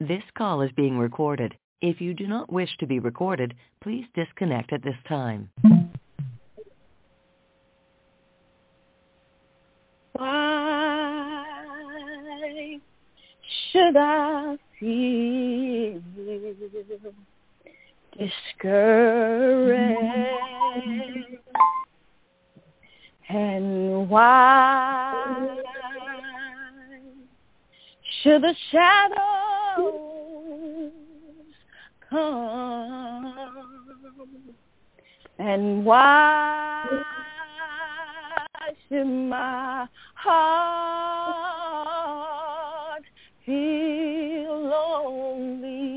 This call is being recorded. If you do not wish to be recorded, please disconnect at this time. Why should I feel discouraged? And why should the shadows come? And why should my heart feel lonely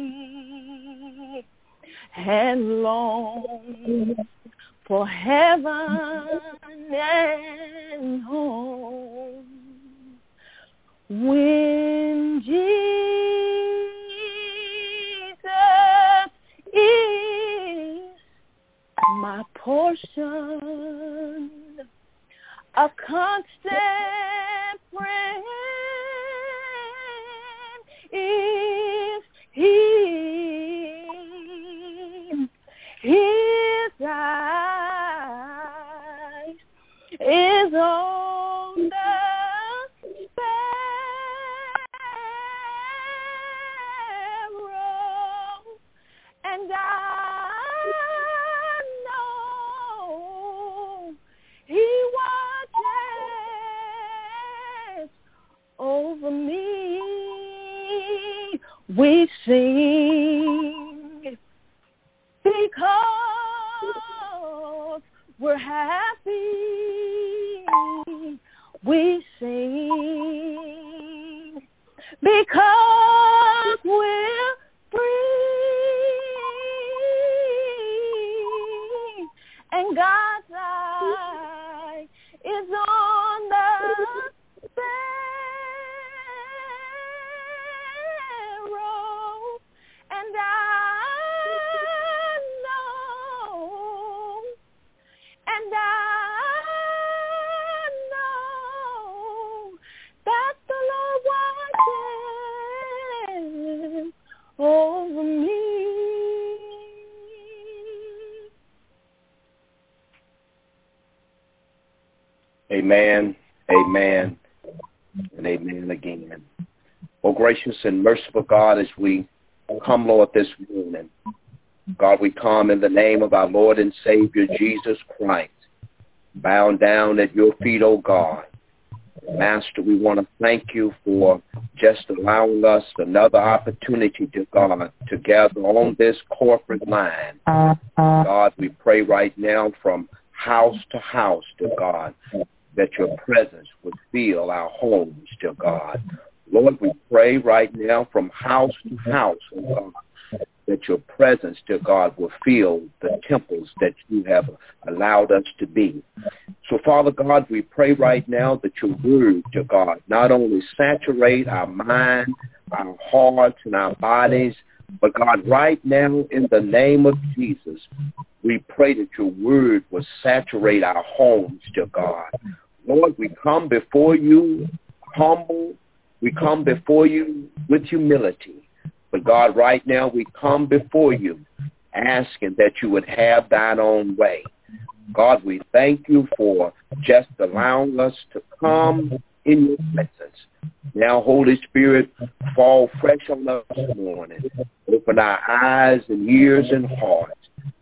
and long for heaven and home? When Jesus portion, a constant friend is He. His eyes is on And Amen, amen, and amen again. Oh, gracious and merciful God, as we come, Lord, this morning, God, we come in the name of our Lord and Savior, Jesus Christ, bound down at your feet, oh God. Master, we want to thank you for just allowing us another opportunity to God to gather on this corporate line. Uh-huh. God, we pray right now from house to house to God that your presence would fill our homes to God. Lord, we pray right now from house to house, oh that your presence, dear God, will fill the temples that you have allowed us to be. So, Father God, we pray right now that your word, dear God, not only saturate our mind, our hearts, and our bodies, but God, right now, in the name of Jesus, we pray that your word will saturate our homes, dear God. Lord, we come before you humble. We come before you with humility. But God, right now we come before you asking that you would have thine own way. God, we thank you for just allowing us to come in your presence. Now, Holy Spirit, fall fresh on us this morning. Open our eyes and ears and hearts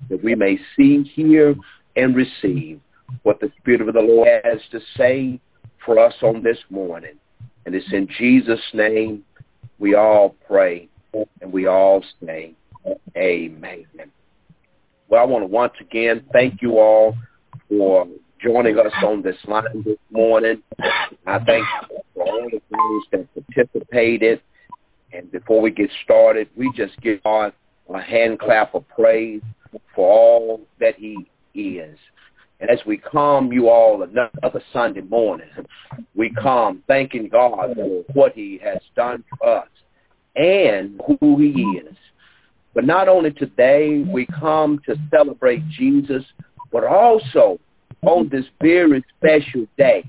that we may see, hear, and receive what the Spirit of the Lord has to say for us on this morning. And it's in Jesus' name we all pray and we all say amen. Well, I want to once again thank you all for joining us on this line this morning. I thank you for all of those that participated. And before we get started, we just give God a hand clap of praise for all that he is. And as we come you all another Sunday morning, we come thanking God for what he has done for us and who he is. But not only today we come to celebrate Jesus, but also on this very special day,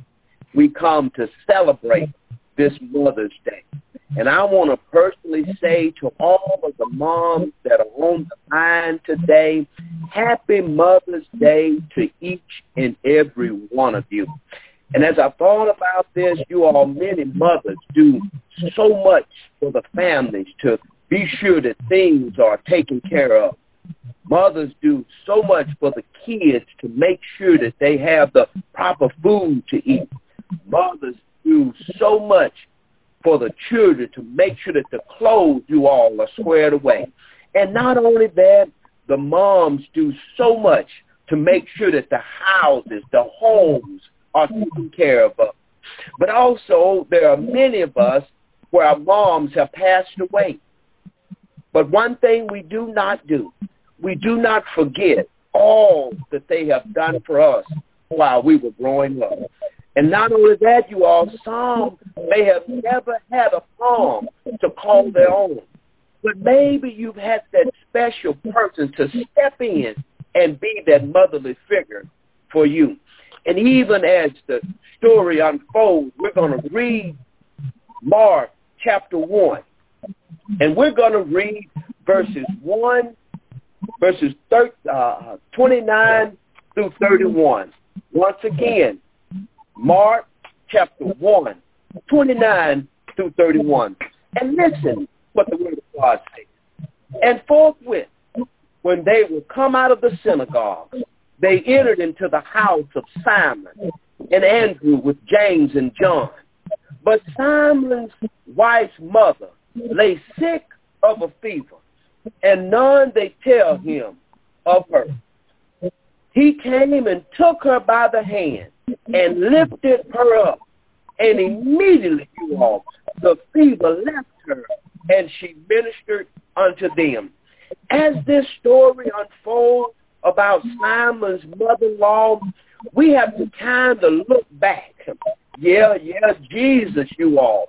we come to celebrate this Mother's Day. And I want to personally say to all of the moms that are on the line today, happy Mother's Day to each and every one of you. And as I thought about this, you all, many mothers do so much for the families to be sure that things are taken care of. Mothers do so much for the kids to make sure that they have the proper food to eat. Mothers do so much for the children to make sure that the clothes you all are squared away. And not only that, the moms do so much to make sure that the houses, the homes are taken care of. But also, there are many of us where our moms have passed away. But one thing we do not do, we do not forget all that they have done for us while we were growing up. And not only that, you all, some may have never had a mom to call their own. But maybe you've had that special person to step in and be that motherly figure for you. And even as the story unfolds, we're going to read Mark chapter 1. And we're going to read verses 1, verses 30, uh, 29 through 31. Once again, Mark chapter 1, 29 through 31. And listen what the word of God says. And forthwith, when they were come out of the synagogue, they entered into the house of Simon and Andrew with James and John. But Simon's wife's mother lay sick of a fever, and none they tell him of her. He came and took her by the hand and lifted her up. And immediately, you all, the fever left her, and she ministered unto them. As this story unfolds about Simon's mother-in-law, we have to kind of look back. Yeah, yeah, Jesus, you all,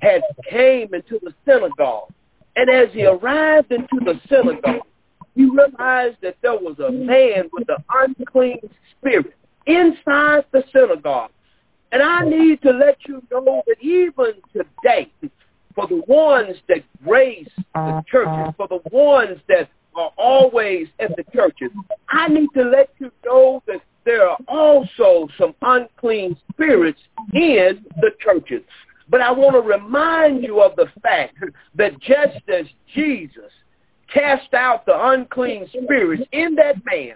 had came into the synagogue. And as he arrived into the synagogue, he realized that there was a man with an unclean spirit inside the synagogue. And I need to let you know that even today, for the ones that grace the uh-huh. churches, for the ones that are always at the churches, I need to let you know that there are also some unclean spirits in the churches. But I want to remind you of the fact that just as Jesus cast out the unclean spirits in that man,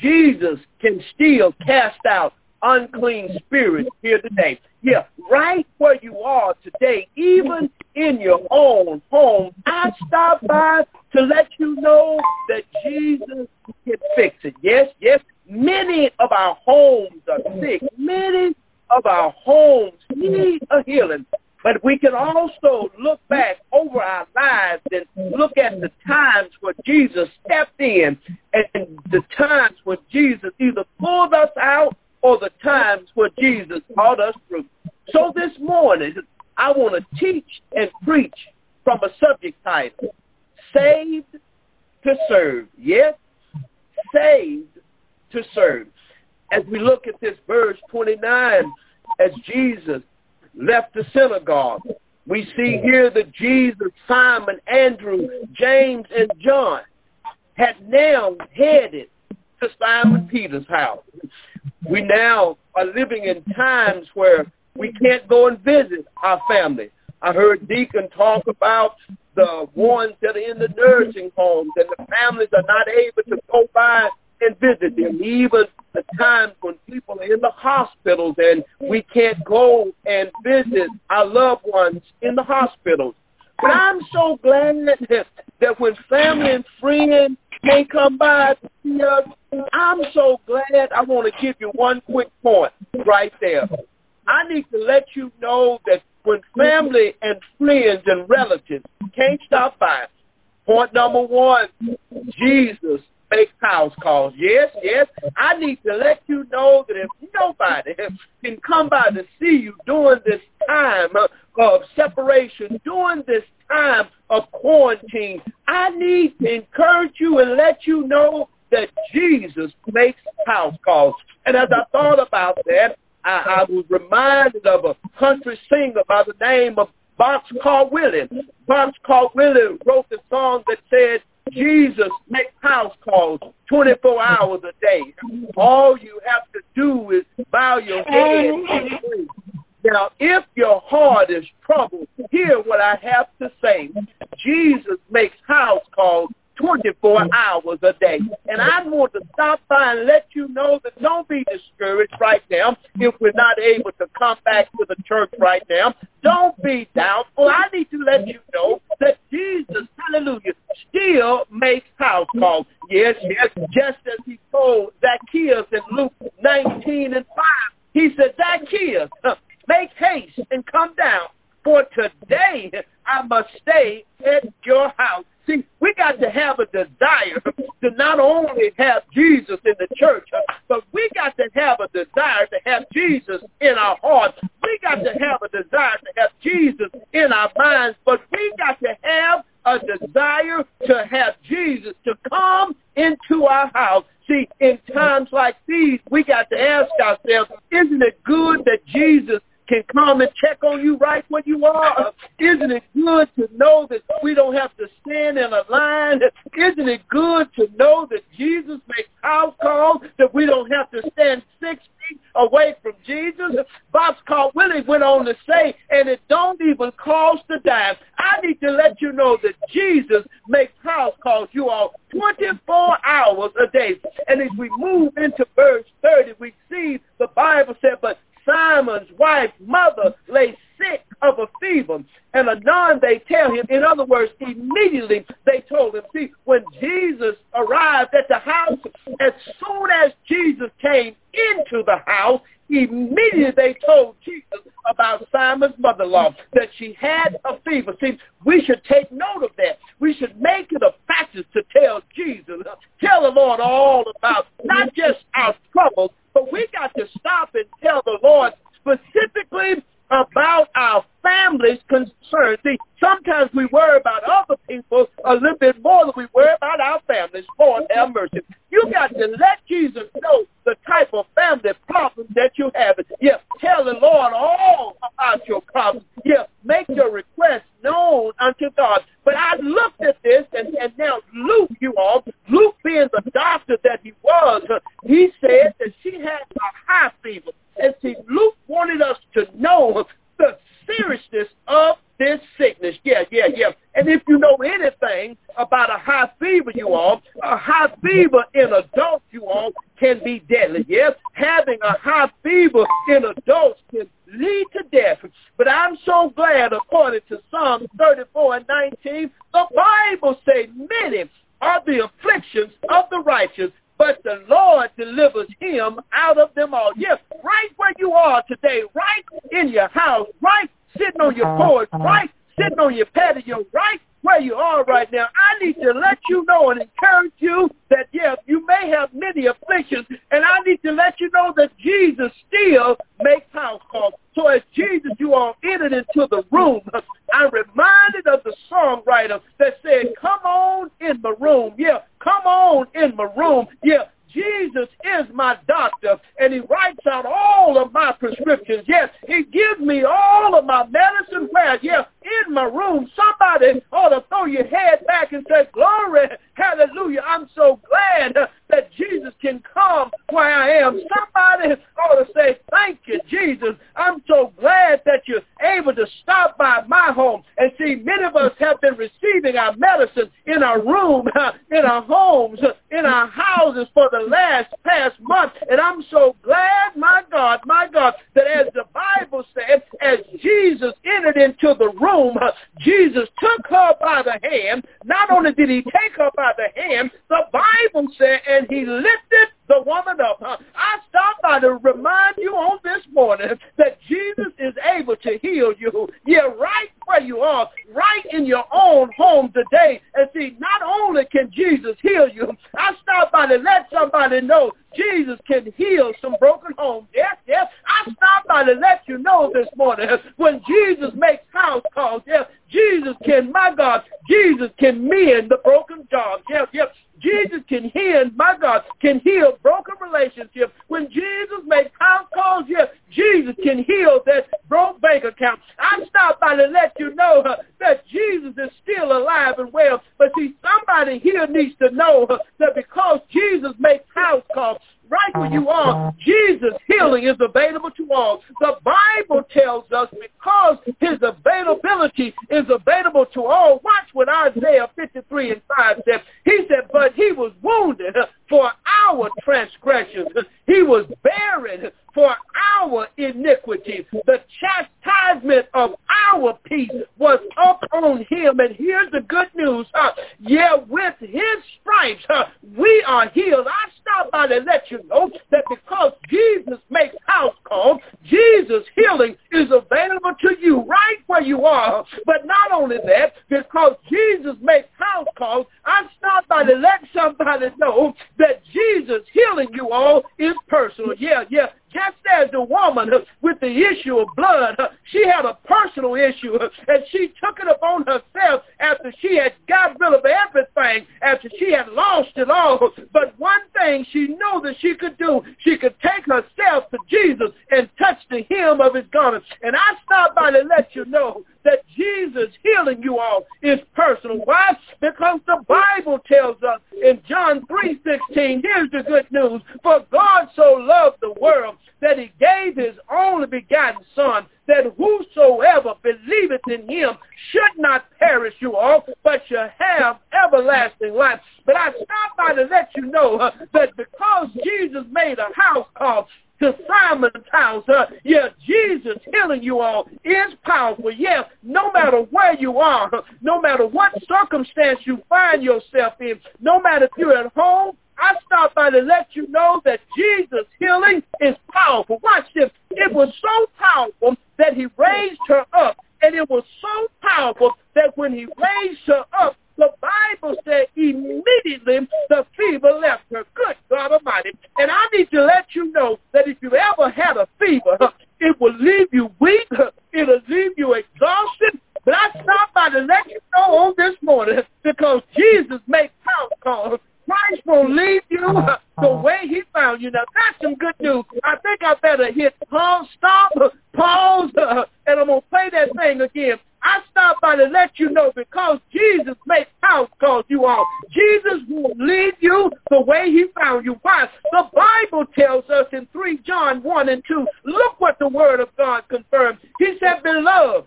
Jesus can still cast out unclean spirits here today. Yeah, right where you are today, even in your own home, I stop by to let you know that Jesus can fix it. Yes, yes, many of our homes are sick. Many of our homes need a healing. But we can also look back over our lives and look at the times where Jesus stepped in and the times when Jesus either pulled us out or the times where Jesus brought us through. So this morning, I want to teach and preach from a subject title, Saved to Serve. Yes, saved to serve. As we look at this verse 29, as Jesus left the synagogue. We see here that Jesus, Simon, Andrew, James, and John had now headed to Simon Peter's house. We now are living in times where we can't go and visit our family. I heard Deacon talk about the ones that are in the nursing homes and the families are not able to go by and visit them. Even the times when people are in the hospitals and we can't go and visit our loved ones in the hospitals. But I'm so glad that, when family and friends can't come by to see us, I'm so glad. I want to give you one quick point right there. I need to let you know that when family and friends and relatives can't stop by, point number one, Jesus make house calls. Yes, yes. I need to let you know that if nobody can come by to see you during this time of separation, during this time of quarantine, I need to encourage you and let you know that Jesus makes house calls. And as I thought about that, I, I was reminded of a country singer by the name of Boxcar Willie. Boxcar Willie wrote the song that said, Jesus makes house calls 24 hours a day. All you have to do is bow your head and pray. Now, if your heart is troubled, hear what I have to say. Jesus makes house calls 24 hours a day. And I want to stop by and let you know that don't be discouraged right now if we're not able to come back to the church right now. Don't be doubtful. I need to let you know that Jesus, hallelujah, still makes house calls. Yes, yes, just as he told Zacchaeus in Luke 19 and 5. He said, Zacchaeus, make haste and come down, for today I must stay at your house. See, we got to have a desire to not only have Jesus in the church, but we got to have a desire to have Jesus in our hearts. We got to have a desire to have Jesus in our minds, but we got to have a desire to have Jesus to come into our house. See, in times like these, we got to ask ourselves, isn't it good that Jesus can come and check on you right where you are? Isn't it good to know that we don't have to stand in a line? Isn't it good to know that Jesus makes house calls, that we don't have to stand six feet away from Jesus? Boxcar Willie went on to say, and it don't even cost a dime. I need to let you know that Jesus makes house calls, you all, 24 hours a day. And as we move into verse 30, we see the Bible said, but Simon's wife's mother, lay sick of a fever. And anon they tell him, in other words, immediately they told him. See, when Jesus arrived at the house, as soon as Jesus came into the house, immediately they told Jesus about Simon's mother-in-law, that she had a fever. See, we should take note of that. We should make it a practice to tell Jesus, tell the Lord all about not just our troubles, but we got to stop and tell the Lord specifically about our family's concerns. See, sometimes we worry about other people a little bit more than we worry about our families. Lord have mercy. You got to let Jesus know the type of family problems that you have. Yeah, tell the Lord all about your problems. Yeah, make your request known unto God. This, and, and now Luke, you all, Luke being the doctor that he was, he said that she had a high fever. And see, Luke wanted us to know the seriousness of this sickness. Yeah, yeah, yeah. And if you know anything about a high fever, you all, a high fever in adults, you all, can be deadly. Yes, having a high fever in adults can lead to death. But I'm so glad, according to Psalm 34 and 19, the Bible says many are the afflictions of the righteous, but the Lord delivers him out of them all. Yes, right where you are today, right in your house, right sitting on your porch, uh-huh. right sitting on your patio, right where you are right now. I need to let you know and encourage you that, yes, you may have many afflictions, and I need to let you know that Jesus still makes house calls. So as Jesus, you all entered into the room, I'm reminded of the songwriter that said, come on in the room. Yeah, come on in my room. Yeah, Jesus is my doctor, and he writes out all of my prescriptions. Yes, he gives me all of my medicine yes, in my room. Somebody ought to throw your head back and say, glory, hallelujah. I'm so glad that Jesus can come where I am. Somebody ought to say, thank you, Jesus. I'm so glad that you're able to stop by my home. And see, many of us have been receiving our medicine in our room, in our homes, in our houses for the last past month. And I'm so glad, my God, my God, that as the Bible says, as Jesus entered into the room, Jesus took her by the hand. Not only did he take her by the hand, the Bible said, and he lifted the woman up. I stop by to remind you on this morning that Jesus is able to heal you. Yeah, right where you are, right in your own home today. And see, not only can Jesus heal you, I stop by to let somebody know Jesus can heal some broken homes. Yes, yes. I stop by to let you know this morning when Jesus makes house calls. Yes, Jesus can, my God, Jesus can mend the broken jobs. Yes, yes. Jesus can heal, my God, can heal broken relationships. When Jesus makes house calls, yes, Jesus can heal that broke bank account. I stopped by to let you know uh, that Jesus is still alive and well. But see, somebody here needs to know uh, that because Jesus makes house calls, where you are, Jesus' healing is available to all. The Bible tells us because his availability is available to all. Watch what Isaiah 53 and 5 said. He said, but he was wounded for our transgressions. He was buried for our iniquity. The chastisement of our peace was upon him. And here's the good news. Uh, yeah, with his stripes, uh, we are healed. To let you know that because Jesus makes house calls, Jesus' healing is available to you right where you are. But not only that, because Jesus makes house calls, I stop by to let somebody know that Jesus healing you all is personal. Yeah, yeah. Just as the woman with the issue of blood, she had a personal issue, and she took it upon herself after she had got rid of everything, after she had lost it all. But one thing she knew that she could do, she could take herself to Jesus and touch the hem of his garment. And I stop by to let you know that Jesus healing you all is personal. Why? Because the Bible tells us in John 3.16, here's the good news. For God so loved the world that he gave his only begotten son, that whosoever believeth in him should not perish you all, but shall have everlasting life. But I stop by to let you know uh, that because Jesus made a house call to Simon's house. Uh, yeah, Jesus healing you all is powerful. Yes, no matter where you are, no matter what circumstance you find yourself in, no matter if you're at home, I stop by to let you know that Jesus' healing is powerful. Watch this. It was so powerful that he raised her up. And it was so powerful that when he raised her up, the Bible said immediately the fever left her. Good God Almighty. And I need to let you know that if you ever had a fever, it will leave you weak. It'll leave you exhausted. But I stopped by to let you know on this morning because Jesus makes house calls. Christ will leave you the uh-huh. way he found you. Now, that's some good news. I think I better hit pause, stop, pause, and I'm going to play that thing again. I stopped by to let you know because Jesus makes house calls you all. Jesus will lead you the way he found you. Why? The Bible tells us in 3 John 1 and 2, look what the word of God confirms. He said, beloved,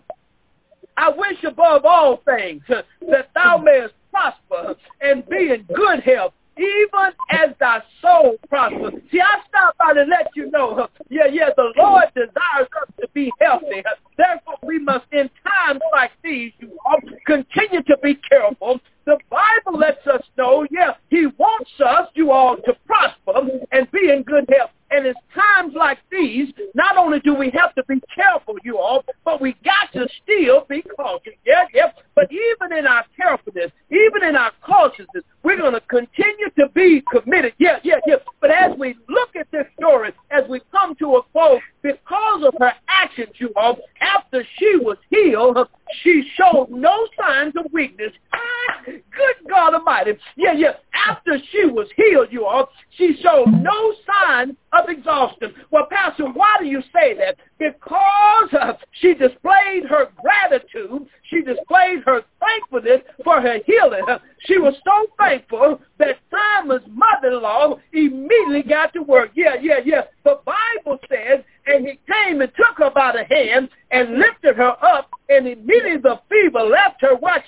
I wish above all things that thou mayest prosper and be in good health, even as thy soul prospers. See, I stop by to let you know, yeah, yeah, the Lord desires us to be healthy. Therefore, we must, in times like these, you all continue to be careful. The Bible lets us know, yeah, he wants us, you all, to prosper and be in good health. And it's times like these, not only do we have to be careful, you all, but we got to still be cautious. Yeah, yeah. But even in our carefulness, even in our cautiousness, we're going to continue to be committed. Yeah, yeah, yeah. But as we look at this story, as we come to a close, because of her actions, you all, after she was healed, she showed no signs of weakness. Ah, good God Almighty. Yeah, yeah. After she was healed, you all, she showed no sign of exhaustion. Well, Pastor, why do you say that? Because uh, she displayed her gratitude. She displayed her thankfulness for her healing. She was so thankful that Simon's mother-in-law immediately got to work. Yeah, yeah, yeah. The Bible says, and he came and took her by the hand and lifted her up, and immediately the fever left her. Watch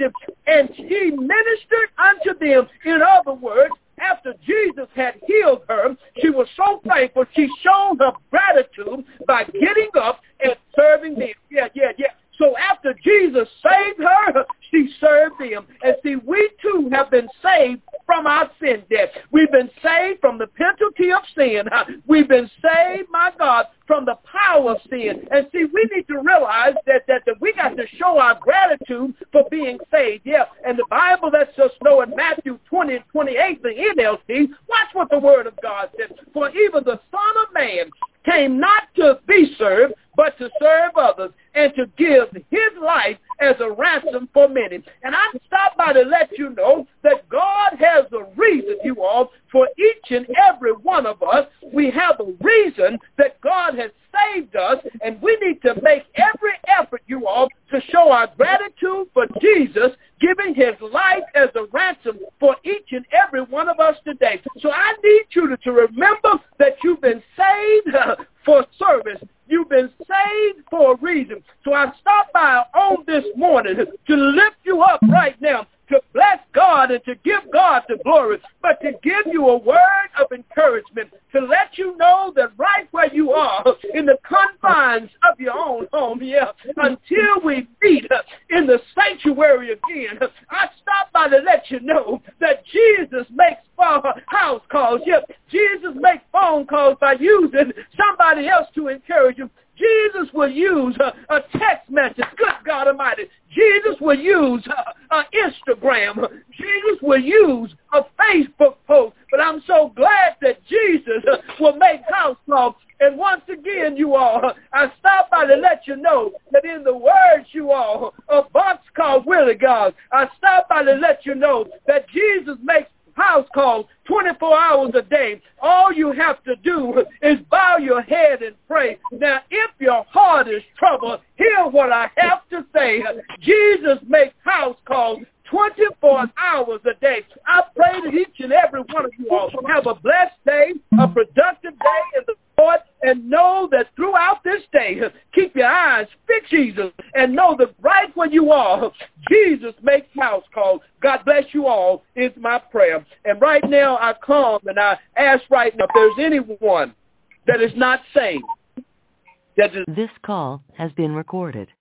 this. And she ministered unto them. In other words, after Jesus had healed her, she was so thankful. She showed her gratitude by getting up and serving them. Yeah, yeah, yeah. So after Jesus saved her, she served him. And see, we too have been saved from our sin debt. We've been saved from the penalty of sin. We've been saved, my God, from the power of sin. And see, we need to realize that, that, that we got to show our gratitude for being saved. Yeah, and the Bible lets us know in Matthew 20 and 28, the NLT, watch what the word of God says. For even the Son of Man came not to be served, but to serve others and to give his life as a ransom for many. And I'm stopped by to let you know that God has a reason, you all, for each and every one of us, we have a reason that God has saved us, and we need to make every effort, you all, to show our gratitude for Jesus giving his life as a ransom for each and every one of us today. So I need you to, to remember that you've been saved for service. You've been saved for a reason. So I stopped by on this morning to lift you up right now to bless God and to give God the glory, but to give you a word of encouragement, to let you know that right where you are, in the confines of your own home, yeah, until we meet in the sanctuary again, I stop by to let you know that Jesus makes house calls. Yeah, Jesus makes phone calls by using somebody else to encourage you. Jesus will use a, a text message. Good God Almighty. Jesus will use an Instagram. Jesus will use a Facebook post. But I'm so glad that Jesus will make house calls. And once again, you all, I stop by to let you know that in the words, you all, a box called Willie God, I stop by to let you know that Jesus makes house calls 24 hours a day. All you have to do is bow your head and pray. Now, if your heart is troubled, hear what I have to say. Jesus makes house calls 24 hours a day. I pray that each and every one of you all have a blessed day, a productive day in the Lord, and know that throughout this day, keep your eyes fixed Jesus and know that right where you are, Jesus makes house calls. God bless you all is my prayer. And right now I come and I ask right now if there's anyone that is not saved. That is- this call has been recorded.